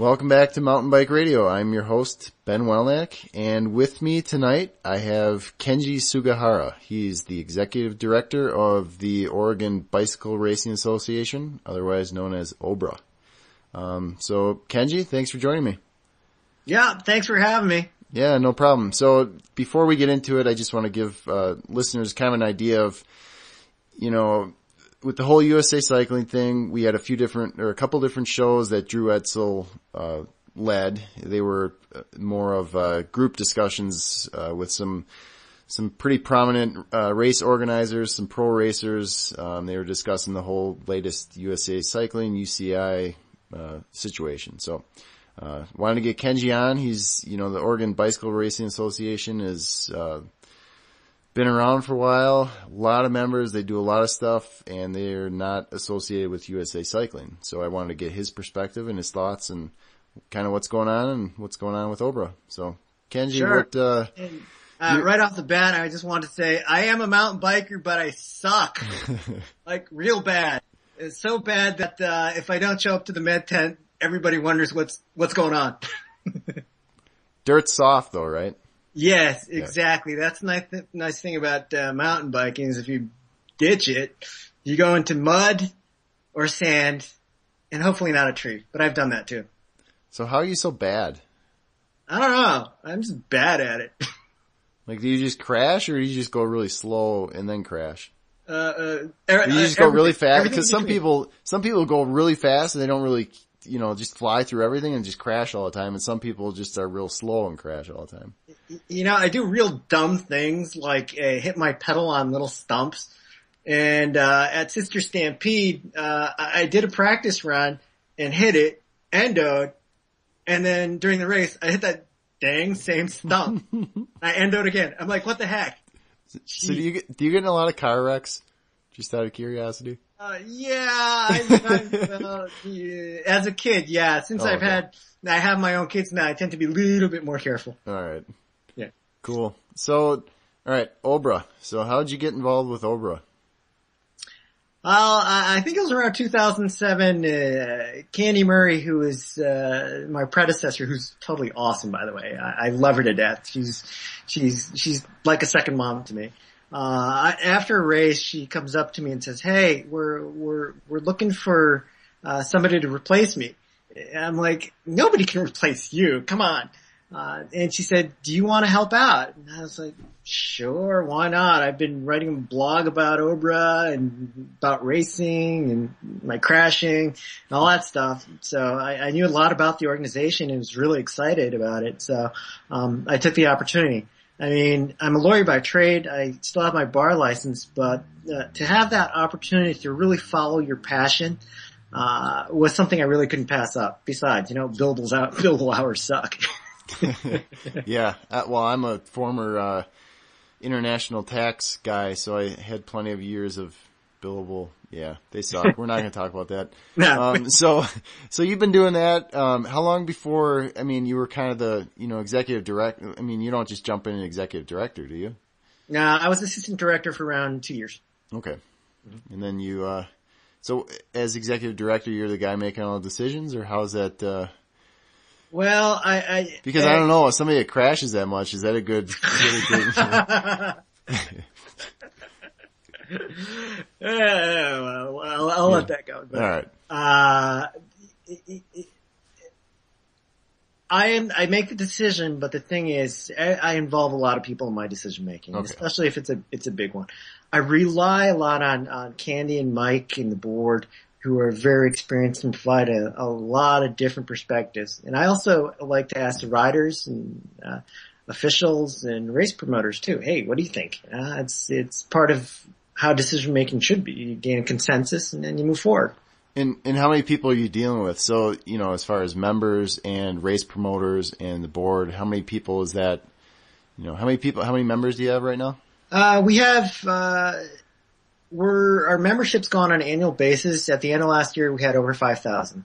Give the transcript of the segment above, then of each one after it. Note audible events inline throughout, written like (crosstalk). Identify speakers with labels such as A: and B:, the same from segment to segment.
A: Welcome back to Mountain Bike Radio. I'm your host, Ben Welnak, and with me tonight I have Kenji Sugahara. He's the Executive Director of the Oregon Bicycle Racing Association, otherwise known as OBRA. Um, so Kenji, thanks for joining me.
B: Yeah, thanks for having me.
A: Yeah, no problem. So before we get into it, I just want to give uh, listeners kind of an idea of, you know, with the whole USA cycling thing, we had a few different or a couple different shows that Drew Edsall uh, led. They were uh, more of uh, group discussions uh, with some some pretty prominent uh, race organizers, some pro racers. Um, they were discussing the whole latest USA cycling UCI uh, situation. So. Uh, wanted to get Kenji on. He's, you know, the Oregon Bicycle Racing Association is, uh, been around for a while, a lot of members, they do a lot of stuff, and they're not associated with USA Cycling. So I wanted to get his perspective and his thoughts and kind of what's going on and what's going on with Obra. So Kenji,
B: Sure.
A: what, uh,
B: And, uh, right off the bat, I just want to say I am a mountain biker, but I suck. (laughs) like real bad. It's so bad that, uh, if I don't show up to the med tent, everybody wonders what's, what's going on. (laughs)
A: dirt's soft though, right?
B: Yes, exactly. That's the nice, nice thing about, uh, mountain biking is if you ditch it, you go into mud or sand and hopefully not a tree, but I've done that too.
A: So how are you so bad?
B: I don't know. I'm just bad at it. (laughs)
A: Like, do you just crash or do you just go really slow and then crash?
B: Uh, uh,
A: Or you just go really fast? Because some
B: people,
A: some people go really fast and they don't really, you know, just fly through everything and just crash all the time. And some people just are real slow and crash all the time.
B: You know, I do real dumb things like uh, hit my pedal on little stumps. And uh, at Sisters Stampede, uh, I did a practice run and hit it, endoed, and then during the race, I hit that dang same stump. (laughs) I endoed again. I'm like, what the heck?
A: So do you get, do you get in a lot of car wrecks? Just out of curiosity?
B: Uh, yeah, I, uh, (laughs) yeah, as a kid, yeah. Since
A: Oh,
B: I've
A: okay.
B: had, I have my own kids now, I tend to be a little bit more careful.
A: Alright.
B: Yeah.
A: Cool. So, alright, Obra. So how'd you get involved with Obra?
B: Well, I I think it was around 2007, uh, Candi Murray, who is uh, my predecessor, who's totally awesome, by the way. I, I love her to death. She's, she's, she's like a second mom to me. Uh, after a race, she comes up to me and says, hey, we're, we're, we're looking for, uh, somebody to replace me. And I'm like, nobody can (laughs) replace you. Come on. Uh, and she said, do you want to help out? And I was like, sure, why not? I've been writing a blog about Obra and about racing and my crashing and all that stuff. So I, I knew a lot about the organization and was really excited about it. So, um, I took the opportunity. I mean, I'm a lawyer by trade. I still have my bar license, but uh, to have that opportunity to really follow your passion, uh, was something I really couldn't pass up. Besides, you know, billable, out, (laughs) billable hours suck. (laughs)
A: yeah. Uh, well, I'm a former, uh, international tax guy, so I had plenty of years of billable. Yeah, they suck. We're not going to talk about that. (laughs)
B: No.
A: Um, so, so you've been doing that. Um, how long before? I mean, you were kind of the, you know, executive direct. I mean, you don't just jump in an executive director, do you?
B: No, I was assistant director for around two years.
A: Okay. And then you, uh, so as executive director, you're the guy making all the decisions, or how's that? Uh,
B: Well, I, I
A: because I don't know, if somebody that crashes that much, is that a good? Is that a good (laughs) (laughs)
B: Yeah, well, well, I'll let that go. But,
A: all right.
B: Uh, it- it- it- I am, I make the decision, but the thing is, I, I involve a lot of people in my decision making,
A: Okay.
B: especially if it's a, it's a big one. I rely a lot on, on Candi and Mike and the board who are very experienced and provide a, a lot of different perspectives. And I also like to ask the riders and, uh, officials and race promoters too. Hey, what do you think? Uh, it's, it's part of how decision making should be. You gain a consensus and then you move forward.
A: And and how many people are you dealing with? So you know, as far as members and race promoters and the board, how many people is that? You know, how many people? How many members do you have right now?
B: Uh, we have, uh, we're, our membership's gone on an annual basis. At the end of last year, we had over 5,000.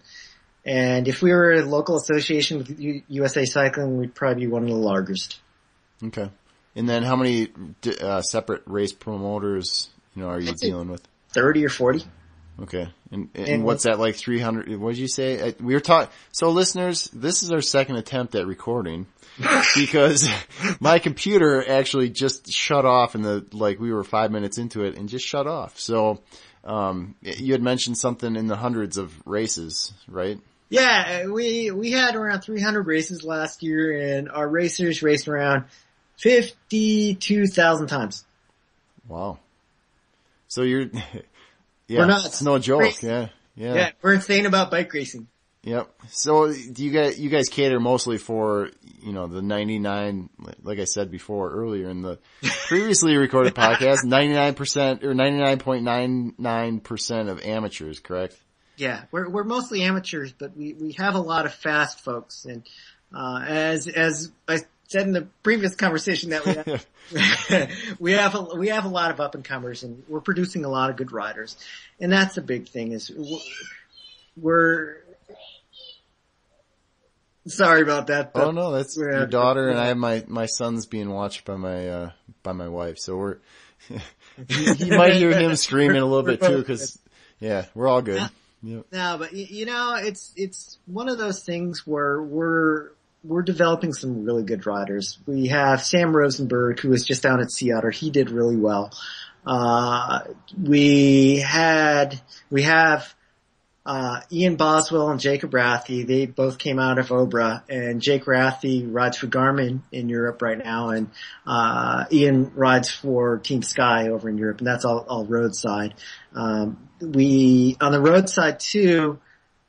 B: And if we were a local association with U- USA Cycling, we'd probably be one of the largest.
A: Okay. And then how many uh, separate race promoters? You know, are you dealing with?
B: 30 or 40.
A: Okay. And, and,
B: And-
A: what's that like 300? What did you say? Uh, We were talking, so listeners, this is our second attempt at recording (laughs) because my computer actually just shut off in the, like we were five minutes into it and just shut off. So, um, you had mentioned something in the hundreds of races, right?
B: Yeah, we we had around 300 races last year, and our racers raced around 52,000 times.
A: Wow. So you're, (laughs) yeah,
B: We're not
A: it's no joke.
B: crazy.
A: Yeah. Yeah.
B: Yeah, we're insane about bike racing.
A: Yep. So do you guys, you guys cater mostly for, you know, the 99, like I said before earlier in the (laughs) previously recorded podcast, 99% or 99.99% of amateurs, correct?
B: Yeah, we're we're mostly amateurs, but we we have a lot of fast folks, and uh, as as I said in the previous conversation that we have, (laughs) (laughs) we have a, we have a lot of up and comers, and we're producing a lot of good riders, and that's the big thing is we're, we're sorry about that.
A: Oh no, that's your daughter and I have my, my son's being watched by my, uh, by my wife. So we're, (laughs) you, you might hear him screaming a little bit too, cause yeah, we're all good. Yep.
B: No, but you know, it's it's one of those things where we're we're developing some really good riders. We have Sam Rosenberg, who was just down at Sea Otter. He did really well. Uh, we had we have uh, Ian Boswell and Jacob Rathe. They both came out of Obra, and Jake Rathe rides for Garmin in Europe right now, and uh, Ian rides for Team Sky over in Europe, and that's all, all roadside. Um, we on the roadside too.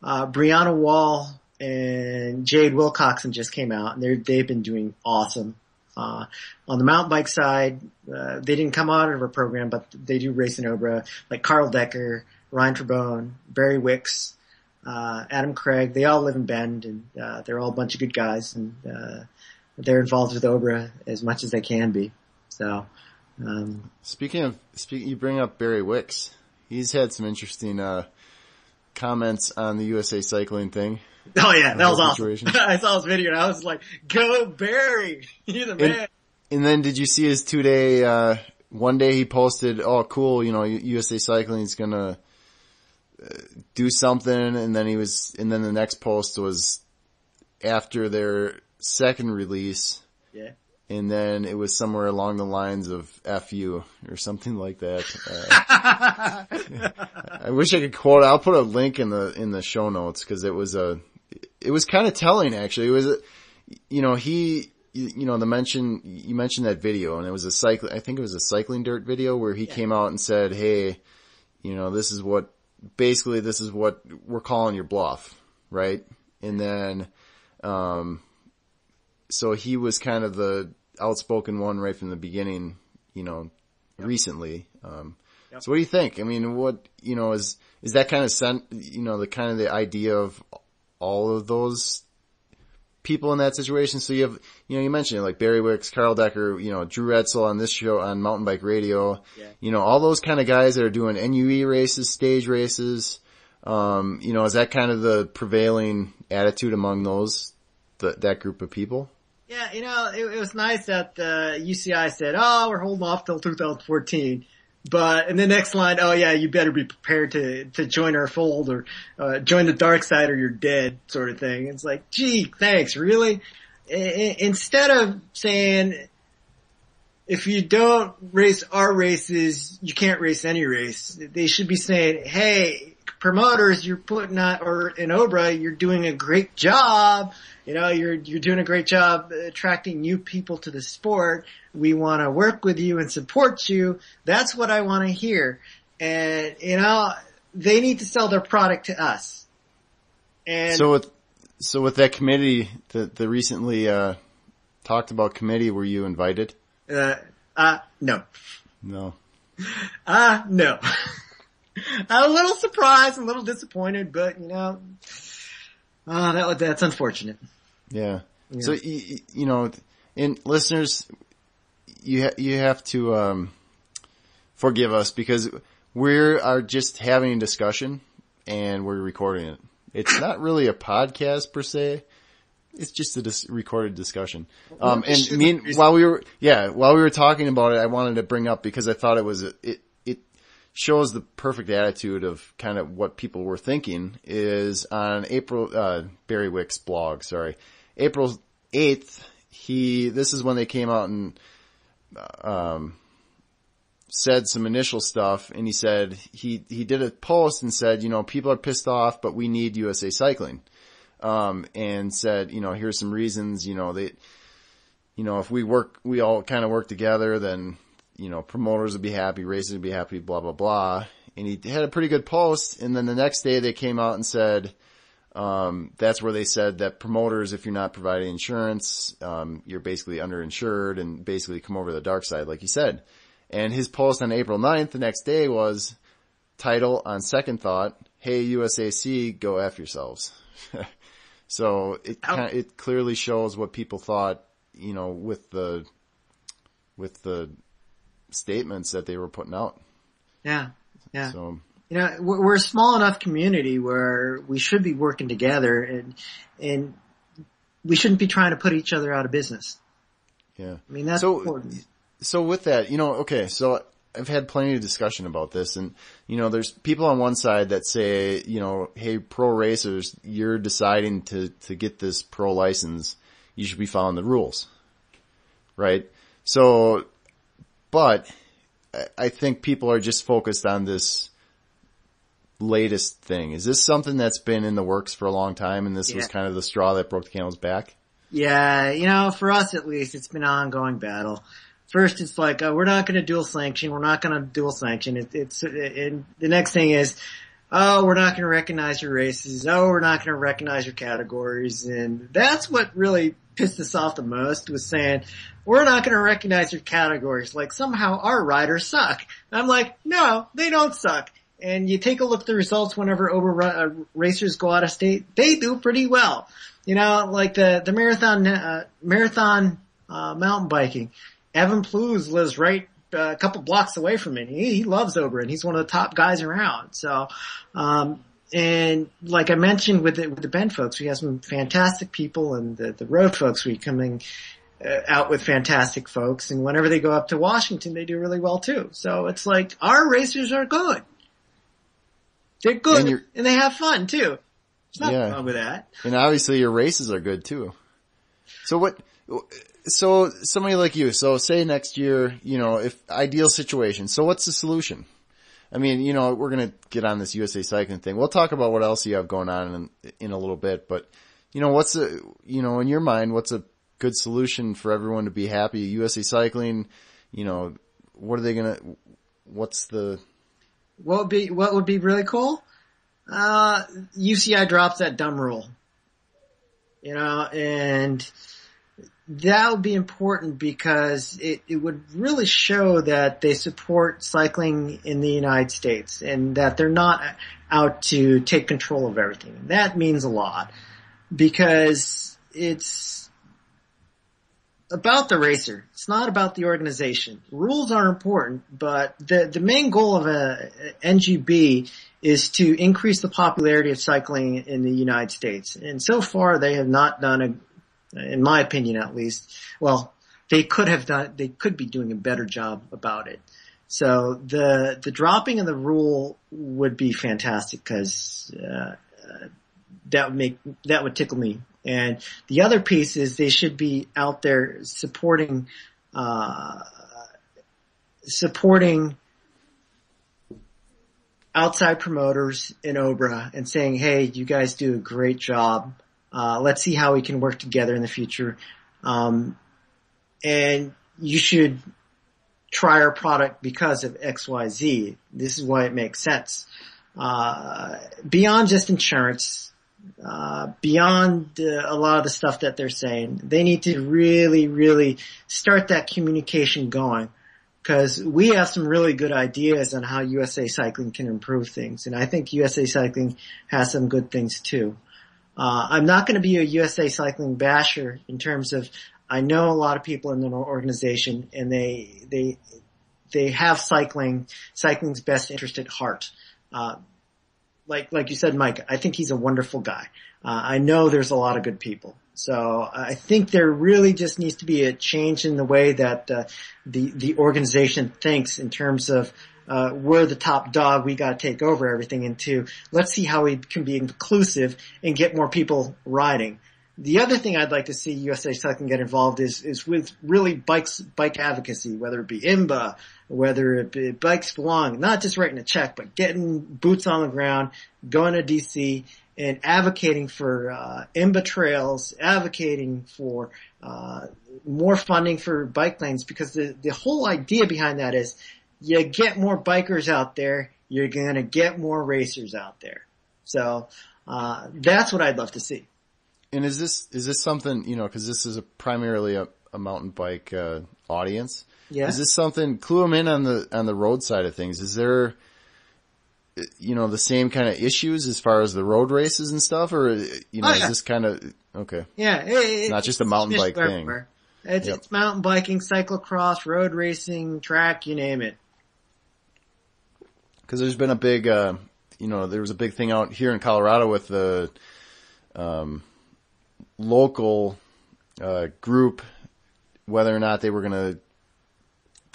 B: Uh, Brianna Walle and Jade Wilcoxon just came out, and they've been doing awesome. Uh, on the mountain bike side, uh, they didn't come out of our program, but they do race in Obra, like Carl Decker, Ryan Trebon, Barry Wicks, uh, Adam Craig. They all live in Bend, and uh, they're all a bunch of good guys, and uh, they're involved with Obra as much as they can be. So, um,
A: Speaking of, speak, you bring up Barry Wicks. He's had some interesting, uh, comments on the USA cycling thing. (laughs)
B: oh yeah, that was
A: whole
B: awesome. (laughs) I saw his video and I was like, "Go Barry, (laughs) you're the man."
A: And then did you see his two day, uh, one day he posted, oh cool, you know, USA Cycling is gonna uh, do something and then he was, and then the next post was after their second release
B: Yeah.
A: and then it was somewhere along the lines of FU or something like that. Uh, I wish I could quote, I'll put a link in the, in the show notes cause it was a, it was kind of telling actually. It was, you know, he, you, know, the mention, you mentioned that video and it was a cycling, I think it was a cycling dirt video where he came out and said, Hey, you know, this is what, basically this is what we're calling your bluff, right? And then, um, so he was kind of the outspoken one right from the beginning, you know, recently. Um,
B: Yep.
A: so what do you think? I mean, what, you know, is, is that kind of sent, you know, the kind of the idea of all of those people in that situation? So you have, you know, you mentioned like Barry Wicks, Carl Decker, you know, Drew Edsall on this show on Mountain Bike Radio,
B: Yeah.
A: you know, all those kind of guys that are doing NUE races, stage races, um, you know, is that kind of the prevailing attitude among those, th- that group of people?
B: Yeah, you know, it, it was nice that uh, UCI said, "Oh, we're holding off till 2014." But in the next line, oh yeah, you better be prepared to to join our fold or uh, join the dark side or you're dead, sort of thing. It's like, gee, thanks, really. I- instead of saying, if you don't race our races, you can't race any race. They should be saying, hey, promoters, you're putting out, or in Obra, you're doing a great job. You know, you're, you're doing a great job attracting new people to the sport. We want to work with you and support you. That's what I want to hear. And, you know, they need to sell their product to us. And
A: So with, so with that committee, the, the recently, uh, talked about committee, were you invited?
B: uh, uh, no.
A: No. (laughs)
B: Uh, no. I'm (laughs) a little surprised, a little disappointed, but you know, uh, that that's unfortunate.
A: Yeah. So, you, you know, and listeners, you, ha- you have to, um, forgive us because we are just having a discussion and we're recording it. It's (coughs) not really a podcast per se. It's just a dis- recorded discussion. Um, and me, and- while we were, yeah, while we were talking about it, I wanted to bring up because I thought it was, a, it, it shows the perfect attitude of kind of what people were thinking is on April, uh, Barry Wick's blog, sorry, April 8th, he, this is when they came out and, um, said some initial stuff and he said, he, he did a post and said, you know, people are pissed off, but we need USA Cycling. Um, and said, you know, here's some reasons, you know, they, you know, if we work, we all kind of work together, then you know, promoters would be happy, races would be happy, blah, blah, blah. And he had a pretty good post. And then the next day they came out and said, um, that's where they said that promoters, if you're not providing insurance, um, you're basically underinsured and basically come over to the dark side, like you said. And his post on April 9th, the next day was title on second thought, Hey USAC, go F yourselves. (laughs) so it kind of, it clearly shows what people thought, you know, with the, with the statements that they were putting out.
B: Yeah, yeah. So you know, we're a small enough community where we should be working together, and and we shouldn't be trying to put each other out of business.
A: Yeah,
B: I mean that's
A: so,
B: important.
A: So with that, you know, okay, so I've had plenty of discussion about this and, you know, there's people on one side that say, you know, hey, pro racers, you're deciding to, to get this pro license. You should be following the rules. Right? So but I think people are just focused on this latest thing. Is this something that's been in the works for a long time and this yeah. was kind of the straw that broke the camel's back?
B: Yeah, you know, for us at least, it's been an ongoing battle. First, it's like, uh, we're not going to dual sanction. We're not going to dual sanction. It, it's, it, the next thing is, oh, we're not going to recognize your races. Oh, we're not going to recognize your categories. And that's what really pissed us off the most was saying, we're not going to recognize your categories. Like somehow our riders suck. And I'm like, no, they don't suck. And you take a look at the results whenever Obra uh, racers go out of state, they do pretty well. You know, like the the marathon uh, marathon uh, mountain biking. Evan Plews lives right uh, a couple blocks away from me. He, he loves Obra. He's one of the top guys around. So, um, and like I mentioned with the, with the Bend folks, we have some fantastic people and the, the road folks we coming uh, out with fantastic folks. And whenever they go up to Washington, they do really well too. So it's like our racers are good. They're good and, and they have fun too. There's nothing yeah. wrong with that.
A: And obviously your races are good too. So what, so somebody like you, so say next year, you know, if ideal situation, so what's the solution? I mean, you know, we're gonna get on this USA cycling thing. We'll talk about what else you have going on in, in a little bit, but you know, what's a, you know, in your mind, what's a good solution for everyone to be happy? USA cycling, you know, what are they gonna, what's the,
B: what would be, what would be really cool? Uh, UCI drops that dumb rule. You know, and that would be important because it, it would really show that they support cycling in the United States and that they're not out to take control of everything. That means a lot because it's about the racer. It's not about the organization. Rules are important, but the, the main goal of a, a NGB is to increase the popularity of cycling in the United States. And so far they have not done a in my opinion at least. Well, they could have done, they could be doing a better job about it. So the, the dropping of the rule would be fantastic because, uh, that would make, that would tickle me. And the other piece is they should be out there supporting, uh, supporting outside promoters in OBRA and saying, hey, you guys do a great job. Uh, let's see how we can work together in the future. Um, and you should try our product because of X, Y, Z. This is why it makes sense. Uh, beyond just insurance, uh, beyond uh, a lot of the stuff that they're saying, they need to really, really start that communication going because we have some really good ideas on how USA Cycling can improve things, and I think USA Cycling has some good things too. Uh, I'm not going to be a USA Cycling basher in terms of I know a lot of people in the organization and they they they have cycling cycling's best interest at heart. Like, like you said, Mike, I think he's a wonderful guy. Uh, I know there's a lot of good people. So I think there really just needs to be a change in the way that uh, the the organization thinks in terms of uh, we're the top dog, we got to take over everything. Into let's see how we can be inclusive and get more people riding. The other thing I'd like to see USA Cycling get involved is is with really bikes bike advocacy, whether it be IMBA, whether it be bikes belong, not just writing a check, but getting boots on the ground, going to DC and advocating for uh, IMBA trails, advocating for uh, more funding for bike lanes, because the the whole idea behind that is you get more bikers out there, you're going to get more racers out there. So uh, that's what I'd love to see.
A: And is this is this something you know? Because this is a primarily a, a mountain bike uh, audience.
B: Yeah.
A: Is this something? Clue them in on the on the road side of things. Is there, you know, the same kind of issues as far as the road races and stuff, or you know,
B: Oh,
A: is this kind of okay?
B: Yeah, it,
A: Not just a mountain bike
B: finished
A: thing.
B: It's,
A: Yep.
B: it's mountain biking, cyclocross, road racing, track, you name it.
A: Because there's been a big, uh, you know, there was a big thing out here in Colorado with the um, local uh, group, whether or not they were going to.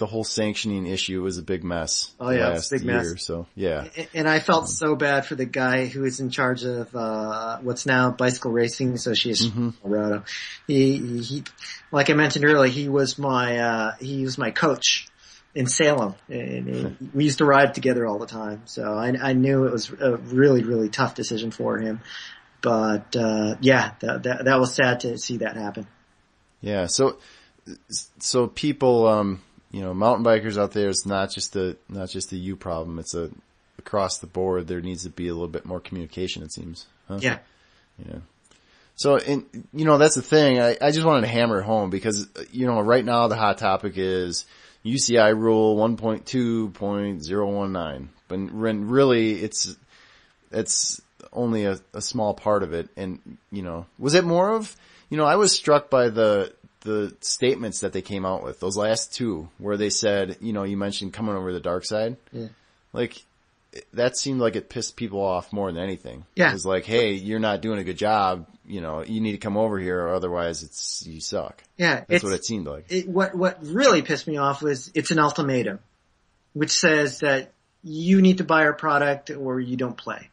A: The whole sanctioning issue was a big mess.
B: Oh, yeah,
A: last
B: it's a big
A: year,
B: mess.
A: So yeah,
B: And I felt so bad for the guy who is in charge of uh, what's now Bicycle Racing Association
A: Mm-hmm.
B: Colorado. He, he, like I mentioned earlier, he was my uh, he was my coach in Salem, and he, (laughs) we used to ride together all the time. So I, I knew it was a really really tough decision for him. But uh, yeah, that, that that was sad to see that happen.
A: Yeah. So, so people, um, you know, mountain bikers out there, it's not just a, not just a you problem. It's a, across the board, there needs to be a little bit more communication, it seems. Huh?
B: Yeah.
A: Yeah. So, and, you know, that's the thing. I, I just wanted to hammer it home because, you know, right now the hot topic is UCI rule 1.2.019. But when really it's, it's only a, a small part of it. And, you know, was it more of, you know, I was struck by the, the statements that they came out with, those last two, where they said, you know, you mentioned coming over the dark side.
B: Yeah.
A: Like, that seemed like it pissed people off more than anything.
B: Yeah.
A: It was like, hey, you're not doing a good job. You know, you need to come over here or otherwise it's, you suck.
B: Yeah,
A: That's
B: it's,
A: what it seemed like.
B: it, what what really pissed me off was it's an ultimatum, which says that you need to buy our product or you don't play.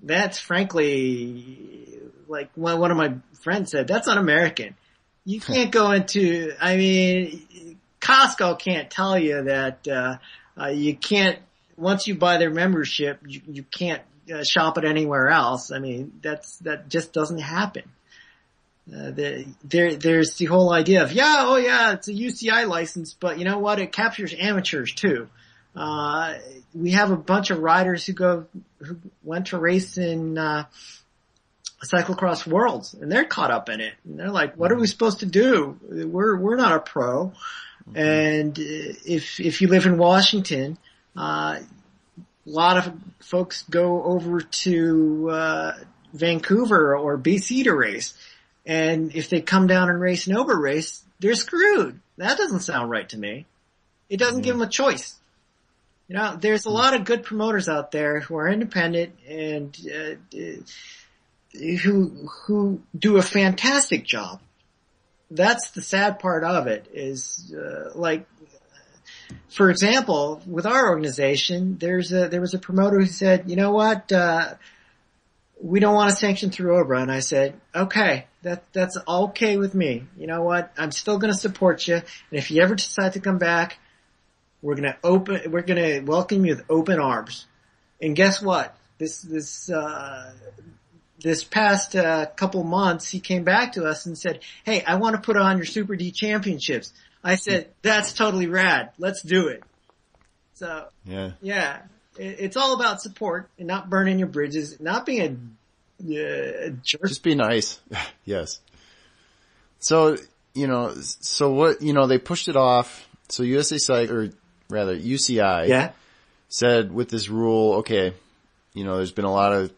B: That's frankly, like one one of my friends said, that's un-American. You can't go into, I mean, Costco can't tell you that, uh, uh, you can't, once you buy their membership, you, you can't uh, shop it anywhere else. I mean, that's, that just doesn't happen. Uh, the, there, there's the whole idea of, yeah, oh yeah, it's a UCI license, but you know what? It captures amateurs too. Uh, we have a bunch of riders who go, who went to race in, uh, cyclocross worlds and they're caught up in it. And they're like, what are we supposed to do? We're, we're not a pro. And uh, if, if you live in Washington, uh, a lot of folks go over to, uh, Vancouver or BC to race. And if they come down and race an Obra race, they're screwed. That doesn't sound right to me. It doesn't give them a choice. You know, there's a lot of good promoters out there who are independent and uh, uh, who who do a fantastic job. That's the sad part of it. Is uh, like, for example, with our organization, there's a there was a promoter who said, you know what, uh, we don't want to sanction through OBRA, and I said, okay, that that's okay with me. You know what, I'm still going to support you, and if you ever decide to come back, we're gonna open, we're gonna welcome you with open arms. And guess what? This, this, uh, this past, uh, couple months, he came back to us and said, hey, I want to put on your Super D championships. I said, that's totally rad. Let's do it. So,
A: Yeah.
B: yeah, it, it's all about support and not burning your bridges, not being a, uh, jerk.
A: Just be nice. (laughs) yes. So, you know, so what, you know, they pushed it off. So USA Cycle, or rather UCI
B: Yeah.
A: said with this rule, okay, you know, there's been a lot of,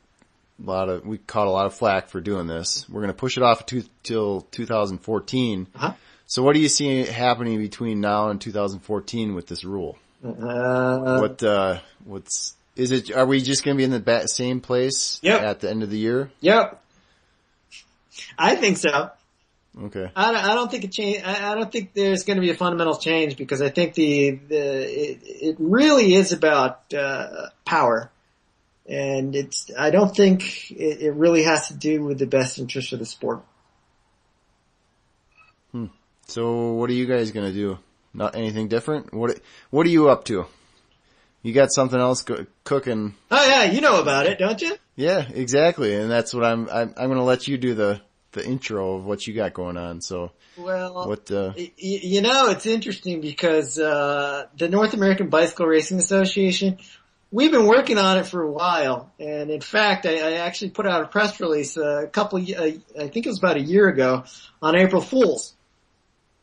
A: lot of, we caught a lot of flack for doing this. We're going to push it off to, till 2014.
B: Uh-huh.
A: So what do you see happening between now and 2014 with this rule?
B: Uh,
A: What, uh, what's, Is it? Are we just going to be in the ba- same place
B: Yep.
A: at the end of the year?
B: Yep. I think so.
A: Okay.
B: I don't, I don't think it change. I, I don't think there's going to be a fundamental change because I think the the it, it really is about uh, power, and it's. I don't think it, it really has to do with the best interest of the sport.
A: So what are you guys going to do? Not anything different? What What are you up to? You got something else go- cooking?
B: Oh yeah, you know about it, don't you?
A: Yeah, exactly. And that's what I'm. I'm, I'm going to let you do the the intro of what you got going on. So
B: Well,
A: what? Uh,
B: y- you know, it's interesting because uh, the North American Bicycle Racing Association, we've been working on it for a while, and in fact, I, I actually put out a press release a couple, uh, I think it was about a year ago, on April Fools.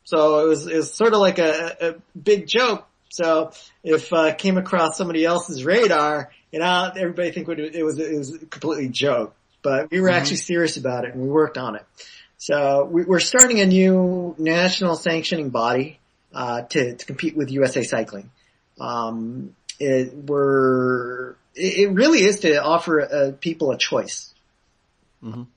B: So it was, it was sort of like a, a big joke. So if uh, came across somebody else's radar, you know, everybody think it was it was a completely joke. But we were actually serious about it, and we worked on it. So we, we're starting a new national sanctioning body uh, to, to compete with USA Cycling. Um, it, we're it, really is to offer uh, people a choice.
A: Mhm.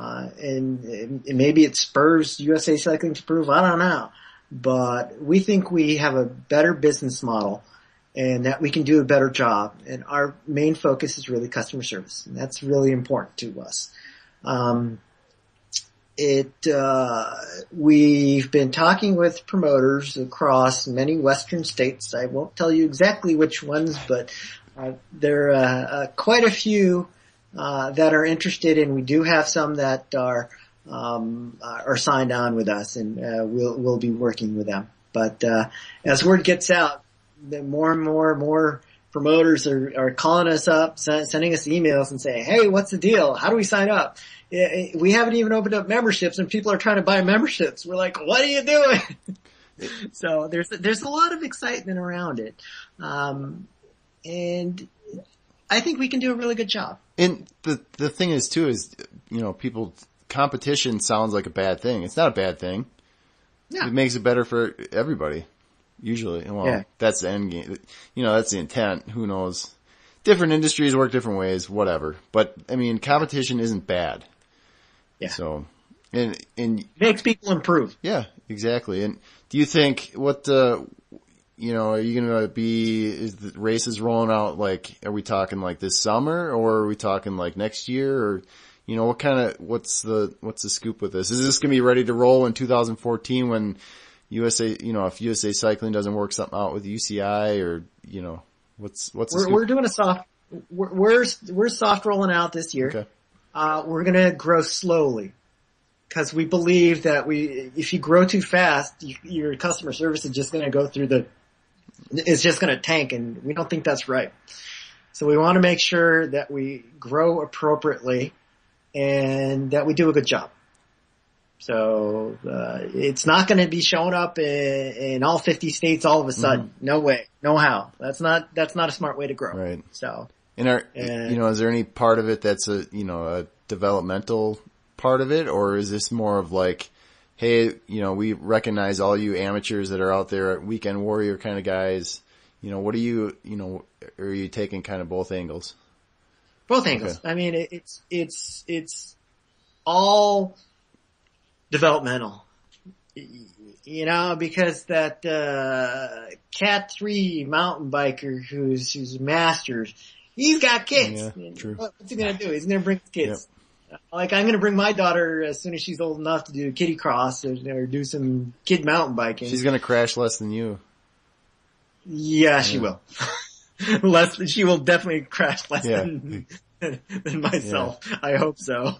B: Uh, and, and maybe it spurs USA Cycling to prove. I don't know, but we think we have a better business model and that we can do a better job. And our main focus is really customer service, and that's really important to us. Um, it uh, we've been talking with promoters across many western states. I won't tell you exactly which ones, but uh, there are uh, uh, quite a few uh, that are interested, and we do have some that are um, are signed on with us, and we'll we'll be working with them. But as word gets out, more and more and more promoters are, are calling us up, sen- sending us emails and saying, "Hey, what's the deal? How do we sign up?" Eh, We haven't even opened up memberships, and people are trying to buy memberships. We're like, "What are you doing?" (laughs) so there's there's a lot of excitement around it, um, and I think we can do a really good job.
A: and the the thing is too is you know people competition sounds like a bad thing. It's not a bad thing.
B: Yeah.
A: It makes it better for everybody. Usually, well,
B: Yeah.
A: that's the end game. You know, that's the intent. Who knows? Different industries work different ways, whatever. But I mean, competition isn't bad.
B: Yeah.
A: So, and and
B: Makes people improve.
A: yeah, exactly. And do you think what uh you know, are you gonna be is the races rolling out like are we talking like this summer or are we talking like next year or you know, what kind of what's the what's the scoop with this? Is this gonna be ready to roll in 2014 when USA, you know, if USA Cycling doesn't work something out with UCI or you know, what's what's the
B: We're, we're doing a soft, we're, we're, we're soft rolling out this year.
A: Okay.
B: Uh, we're gonna grow slowly. Cause we believe that we, if you grow too fast, you, your customer service is just gonna go through the, it's just gonna tank and we don't think that's right. So we want to make sure that we grow appropriately and that we do a good job. So, uh, it's not gonna be showing up in, in all 50 states all of a sudden. No way. No how. That's not, that's not a smart way to grow.
A: Right.
B: So,
A: And are,
B: And-
A: you know, is there any part of it that's a, you know, a developmental part of it or is this more of like, hey, you know, we recognize all you amateurs that are out there, weekend warrior kind of guys. You know, what are you, you know, are you taking kind of both angles?
B: Both angles. I mean, it, it's it's it's all developmental, you know, because that uh, Cat Three mountain biker who's who's masters, he's got kids.
A: Yeah, true.
B: What- What's he gonna do? He's gonna bring his kids. Like I'm gonna bring my daughter as soon as she's old enough to do kitty cross or, or do some kid mountain biking.
A: She's going to crash less than you.
B: yeah, she
A: Yeah.
B: will. (laughs) less, she will definitely crash less
A: Yeah.
B: than, (laughs) than myself. I hope so.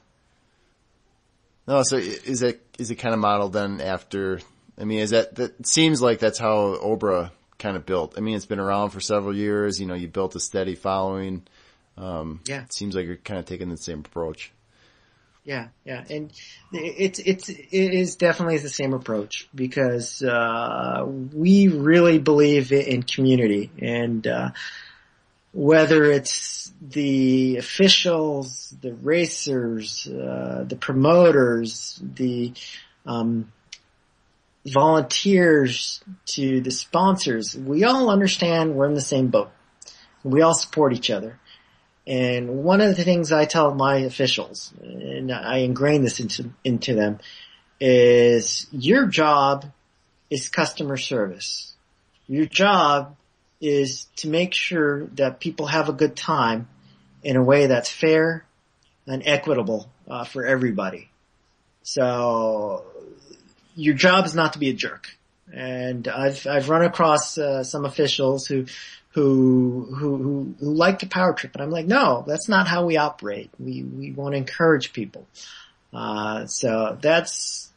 A: No, so is it, is it kind of modeled then after, I mean, is that, that seems like that's how Obra kind of built. I mean, it's been around for several years, you know, you built a steady following. Um,
B: Yeah.
A: it seems like you're kind of taking the same approach.
B: Yeah, yeah, and it's it's it is definitely the same approach because uh, we really believe in community, and uh, whether it's the officials, the racers, uh, the promoters, the um, volunteers, to the sponsors, we all understand we're in the same boat, We all support each other. And one of the things I tell my officials, and I ingrain this into, into them, is your job is customer service. Your job is to make sure that people have a good time in a way that's fair and equitable uh, for everybody. So your job is not to be a jerk. And I've I've run across uh, some officials who who, who, who, like to power trip. And I'm like, no, that's not how we operate. We, we want to encourage people. Uh, so that's,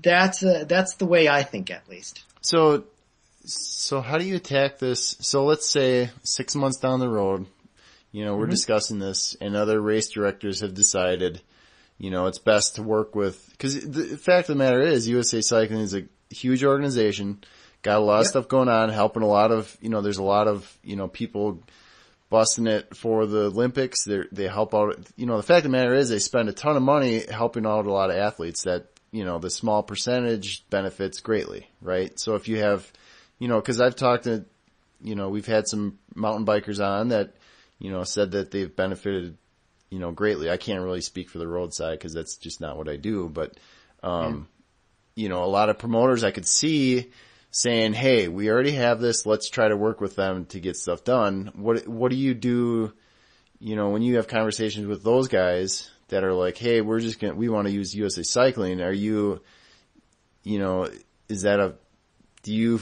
B: that's, uh, that's the way I think at least.
A: So, so how do you attack this? So let's say six months down the road, you know, we're mm-hmm. discussing this and other race directors have decided, you know, it's best to work with, cause the fact of the matter is USA Cycling is a huge organization got a lot of yep. stuff going on, helping a lot of, you know, there's a lot of, you know, people busting it for the Olympics. They they help out, you know, the fact of the matter is they spend a ton of money helping out a lot of athletes that, you know, the small percentage benefits greatly, right? So if you have, you know, cause I've talked to, you know, we've had some mountain bikers on that, you know, said that they've benefited, you know, greatly. I can't really speak for the roadside cause that's just not what I do, but, um, yeah. you know, a lot of promoters I could see, saying, "Hey, we already have this. Let's try to work with them to get stuff done." What what do you do? You know, when you have conversations with those guys that are like, "Hey, we're just gonna we want to use USA Cycling." Are you, you know, is that a? Do you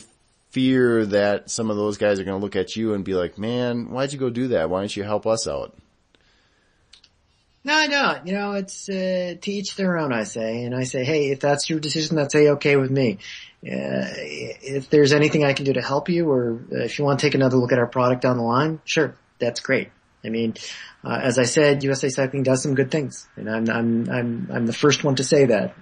A: fear that some of those guys are going to look at you and be like, "Man, why'd you go do that? Why don't you help us out?"
B: No, I don't. You know, it's uh, to each their own. I say, and I say, hey, if that's your decision, that's a okay with me. Uh, if there's anything I can do to help you, or if you want to take another look at our product down the line, sure, that's great. I mean, uh, as I said, USA Cycling does some good things, and I'm I'm I'm I'm the first one to say that.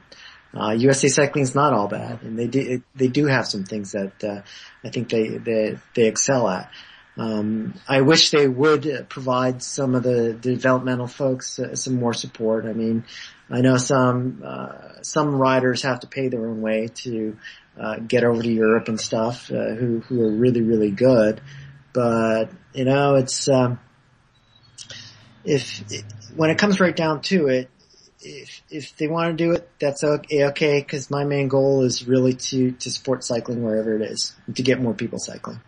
B: Uh, USA Cycling is not all bad, and they do they do have some things that uh, I think they they they excel at. Um, I wish they would provide some of the, developmental folks uh, some more support. I mean, I know some uh, some riders have to pay their own way to uh, get over to Europe and stuff, uh, who who are really really good, but you know it's um, if it, when it comes right down to it, if if they want to do it, that's okay. Okay, because my main goal is really to to support cycling wherever it is, to get more people cycling.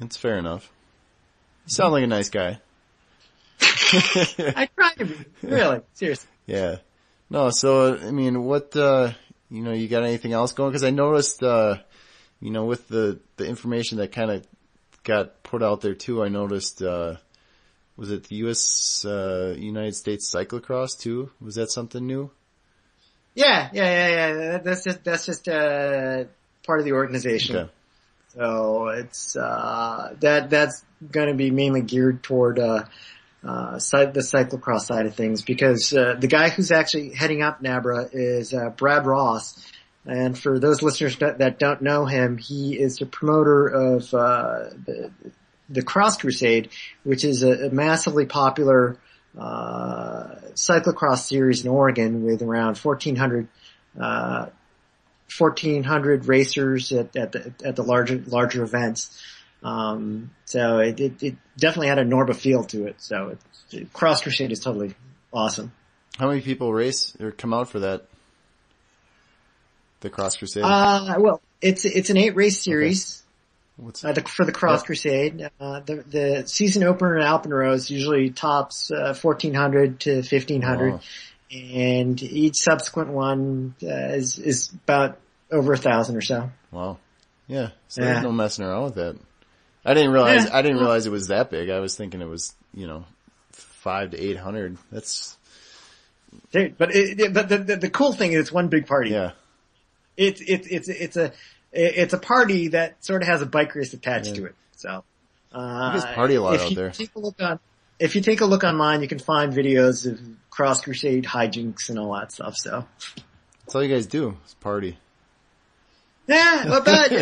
A: It's fair enough. You sound like a nice guy.
B: I try to be. (laughs) Really, seriously.
A: Yeah. No, so, I mean, what, uh, you know, you got anything else going? Cause I noticed, uh, you know, with the, the information that kind of got put out there too, I noticed, uh, was it the US, uh, United States cyclocross too? Was that something new?
B: Yeah, yeah, yeah, yeah. That's just, that's just, uh, part of the organization. Okay. So it's, uh, that, that's gonna be mainly geared toward, uh, uh, the cyclocross side of things because, uh, the guy who's actually heading up NABRA is, uh, Brad Ross. And for those listeners that, don't know him, he is the promoter of, uh, the, the Cross Crusade, which is a, a massively popular, uh, cyclocross series in Oregon with around 1400, uh, 1400 racers at, at the, at the larger, larger events. Um, so it, it, it, definitely had a Norba feel to it. So it, Cross Crusade is totally awesome.
A: How many people race or come out for that? The Cross Crusade?
B: Uh, well, it's, it's an eight race series. Okay. Uh, the, for the Cross Crusade, uh, the, the season opener in Alpenrose usually tops, uh, 1400 to 1500. Oh and each subsequent one uh, is is about over a thousand or so.
A: Wow. Yeah. So yeah. there's no messing around with that. I didn't realize yeah. I didn't realize it was that big. I was thinking it was you know five to eight hundred. That's.
B: Dude, but it, but the, the, the cool thing is it's one big party.
A: Yeah.
B: It's it's it's it's a it's a party that sort of has a bike race attached yeah. to it. So.
A: Uh, you guys party a lot out there.
B: Take a look on, if you take a look online, you can find videos of Cross Crusade hijinks and all that stuff. So
A: that's all you guys do is party.
B: Yeah, well, (laughs) but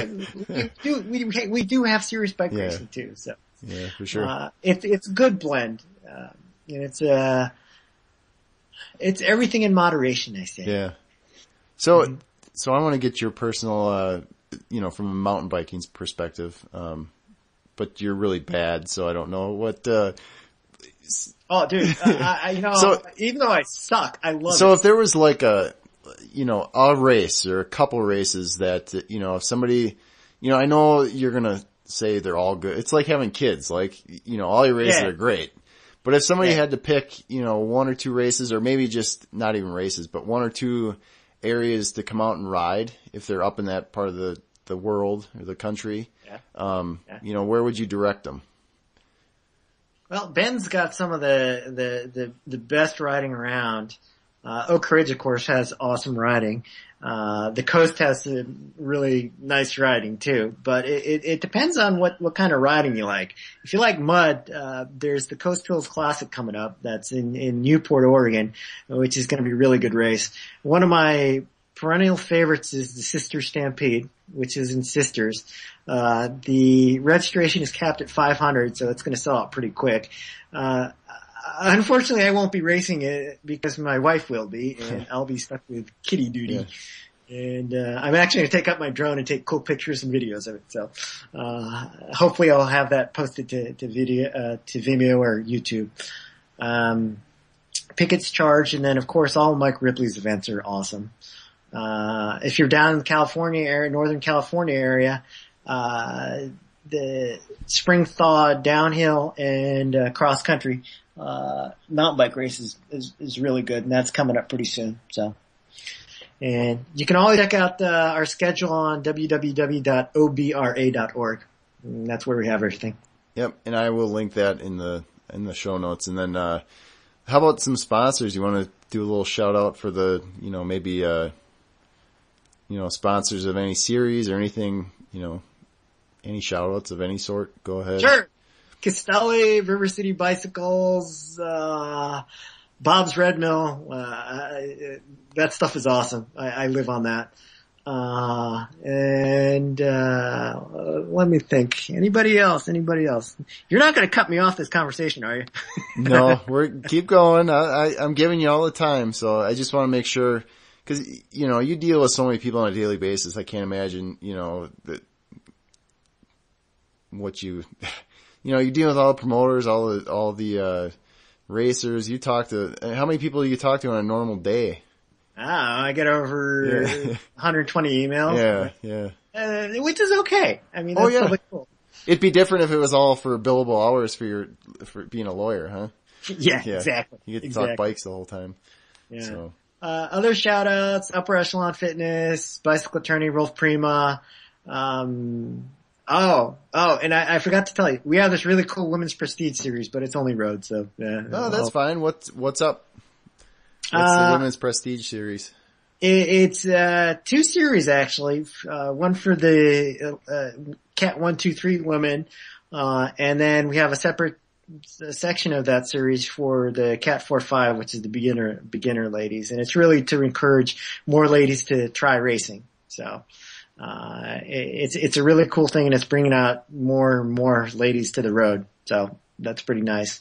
B: we do we, we do have serious bike yeah. racing too. So
A: yeah, for sure. Uh,
B: it's it's a good blend. Uh, and it's uh it's everything in moderation. I say.
A: Yeah. So mm-hmm. so I want to get your personal, uh, you know, from a mountain biking perspective. Um, but you're really bad, so I don't know what, uh,
B: Oh, dude, I, I, you (laughs) know,
A: So-
B: even though I suck, I love
A: So
B: it.
A: if there was like a, you know, a race or a couple races that, you know, if somebody, you know, I know you're gonna say they're all good. It's like having kids, like, you know, all your races
B: Yeah.
A: are great. But if somebody
B: Yeah.
A: had to pick, you know, one or two races or maybe just not even races, but one or two areas to come out and ride if they're up in that part of the, the world or the country,
B: Yeah.
A: um, you know, where would you direct them?
B: Well, Bend's got some of the, the, the, the best riding around. Uh, Oakridge, of course, has awesome riding. Uh, the coast has really nice riding too, but it, it, it depends on what, what kind of riding you like. If you like mud, uh, there's the Coast Hills Classic coming up that's in, in Newport, Oregon, which is going to be a really good race. One of my perennial favorites is the Sisters Stampede, which is in Sisters. Uh, the registration is capped at 500, so it's going to sell out pretty quick. Uh, unfortunately, I won't be racing it because my wife will be, and (laughs) I'll be stuck with kitty duty. And uh, I'm actually going to take up my drone and take cool pictures and videos of it. So uh, hopefully, I'll have that posted to, to video uh, to Vimeo or YouTube. Um, Pickett's Charge, and then of course all Mike Ripley's events are awesome. Uh, if you're down in the California area, Northern California area, uh, the spring thaw downhill and uh, cross country uh, mountain bike race is, is is really good, and that's coming up pretty soon. So, and you can always check out uh, our schedule on www.obra.org. And that's where we have everything.
A: Yep, and I will link that in the in the show notes. And then, uh, how about some sponsors? You want to do a little shout out for the, you know, maybe, uh, you know, sponsors of any series or anything, you know, any shout outs of any sort? Go ahead.
B: Sure. Castelli, River City Bicycles, uh, Bob's Red Mill, uh, that stuff is awesome. I, I live on that. Uh, and, uh, let me think. Anybody else? Anybody else? You're not gonna cut me off this conversation, are you?
A: no, (laughs) we're keep going. I, I, I'm giving you all the time, so I just want to make sure because you know you deal with so many people on a daily basis. I can't imagine you know that what you (laughs) you know you deal with all the promoters, all the all the uh, racers. You talk to how many people do you talk to on a normal day?
B: Ah, I get over
A: Yeah. (laughs)
B: 120 emails.
A: Yeah, yeah.
B: Uh, which is okay. I mean,
A: Oh, yeah.
B: totally cool.
A: It'd be different if it was all for billable hours for your for being a lawyer, huh? (laughs)
B: Yeah,
A: Yeah,
B: exactly.
A: You get to
B: exactly.
A: talk bikes the whole time.
B: Yeah.
A: So
B: Uh, other shout outs, Upper Echelon Fitness, Bicycle Attorney, Rolf Prima. Um, oh, oh, and I, I forgot to tell you, we have this really cool Women's Prestige series, but it's only road, so, yeah.
A: oh, that's
B: Well,
A: fine. What's what's up? What's
B: Uh,
A: the women's prestige series?
B: It, it's, uh, two series actually, uh, one for the, uh, Cat 123 women, uh, and then we have a separate uh, section of that series for the Cat 4-5, which is the beginner, beginner ladies, and it's really to encourage more ladies to try racing. So, uh, it's, it's a really cool thing and it's bringing out more and more ladies to the road. So that's pretty nice.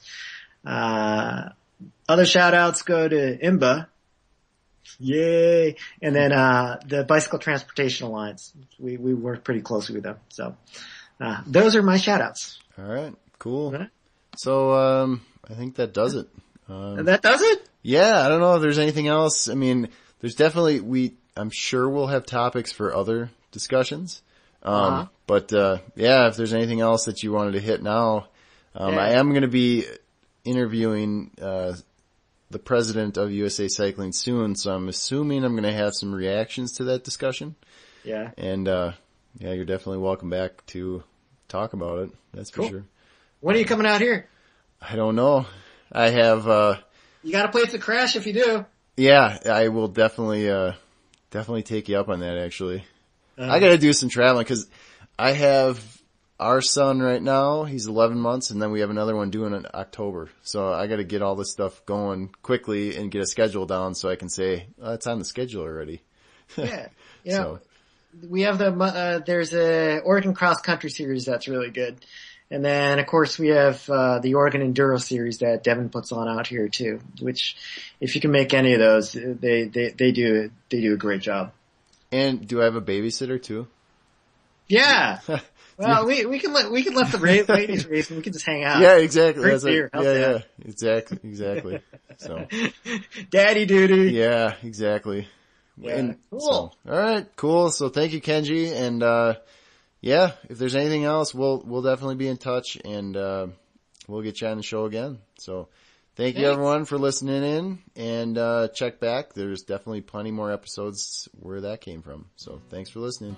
B: Uh, other shout outs go to IMBA. Yay. And then, uh, the Bicycle Transportation Alliance. We, we work pretty closely with them. So, uh, those are my shout outs.
A: All right, cool.
B: Right.
A: So um, I think that does it. Um,
B: And that does it?
A: yeah, I don't know if there's anything else. I mean, there's definitely we. I'm sure we'll have topics for other discussions. Um,
B: Uh-huh.
A: but uh, yeah, if there's anything else that you wanted to hit now, um,
B: Yeah.
A: I am going to be interviewing uh, the president of USA Cycling soon, so I'm assuming I'm going to have some reactions to that discussion.
B: Yeah.
A: And uh, yeah, you're definitely welcome back to talk about it. That's for
B: Cool.
A: sure.
B: When are you coming out here?
A: I don't know. I have, uh,
B: You got a place to the crash if you do.
A: yeah, I will definitely, uh, definitely take you up on that actually.
B: Uh,
A: I gotta do some traveling cause I have our son right now, he's 11 months and then we have another one due in October. So I gotta get all this stuff going quickly and get a schedule down so I can say, oh, it's on the schedule already.
B: yeah. (laughs) Know,
A: So,
B: we have the, uh, there's a Oregon Cross Country series that's really good. And then of course we have, uh, the Oregon Enduro series that Devin puts on out here too, which if you can make any of those, they, they, they do, they do a great job.
A: and do I have a babysitter too?
B: Yeah. (laughs) Well, we, we can let, we can let the ladies race and we can just hang out.
A: Yeah, exactly.
B: Drink
A: like-
B: beer.
A: Yeah, yeah, exactly, exactly. So, (laughs)
B: Daddy duty.
A: yeah, exactly.
B: Yeah.
A: And
B: Cool.
A: so, all right, cool. So thank you, Kenji. And, uh, yeah, if there's anything else, we'll, we'll definitely be in touch and, uh, we'll get you on the show again. So thank you everyone for listening in and, uh, check back. There's definitely plenty more episodes where that came from. So thanks for listening.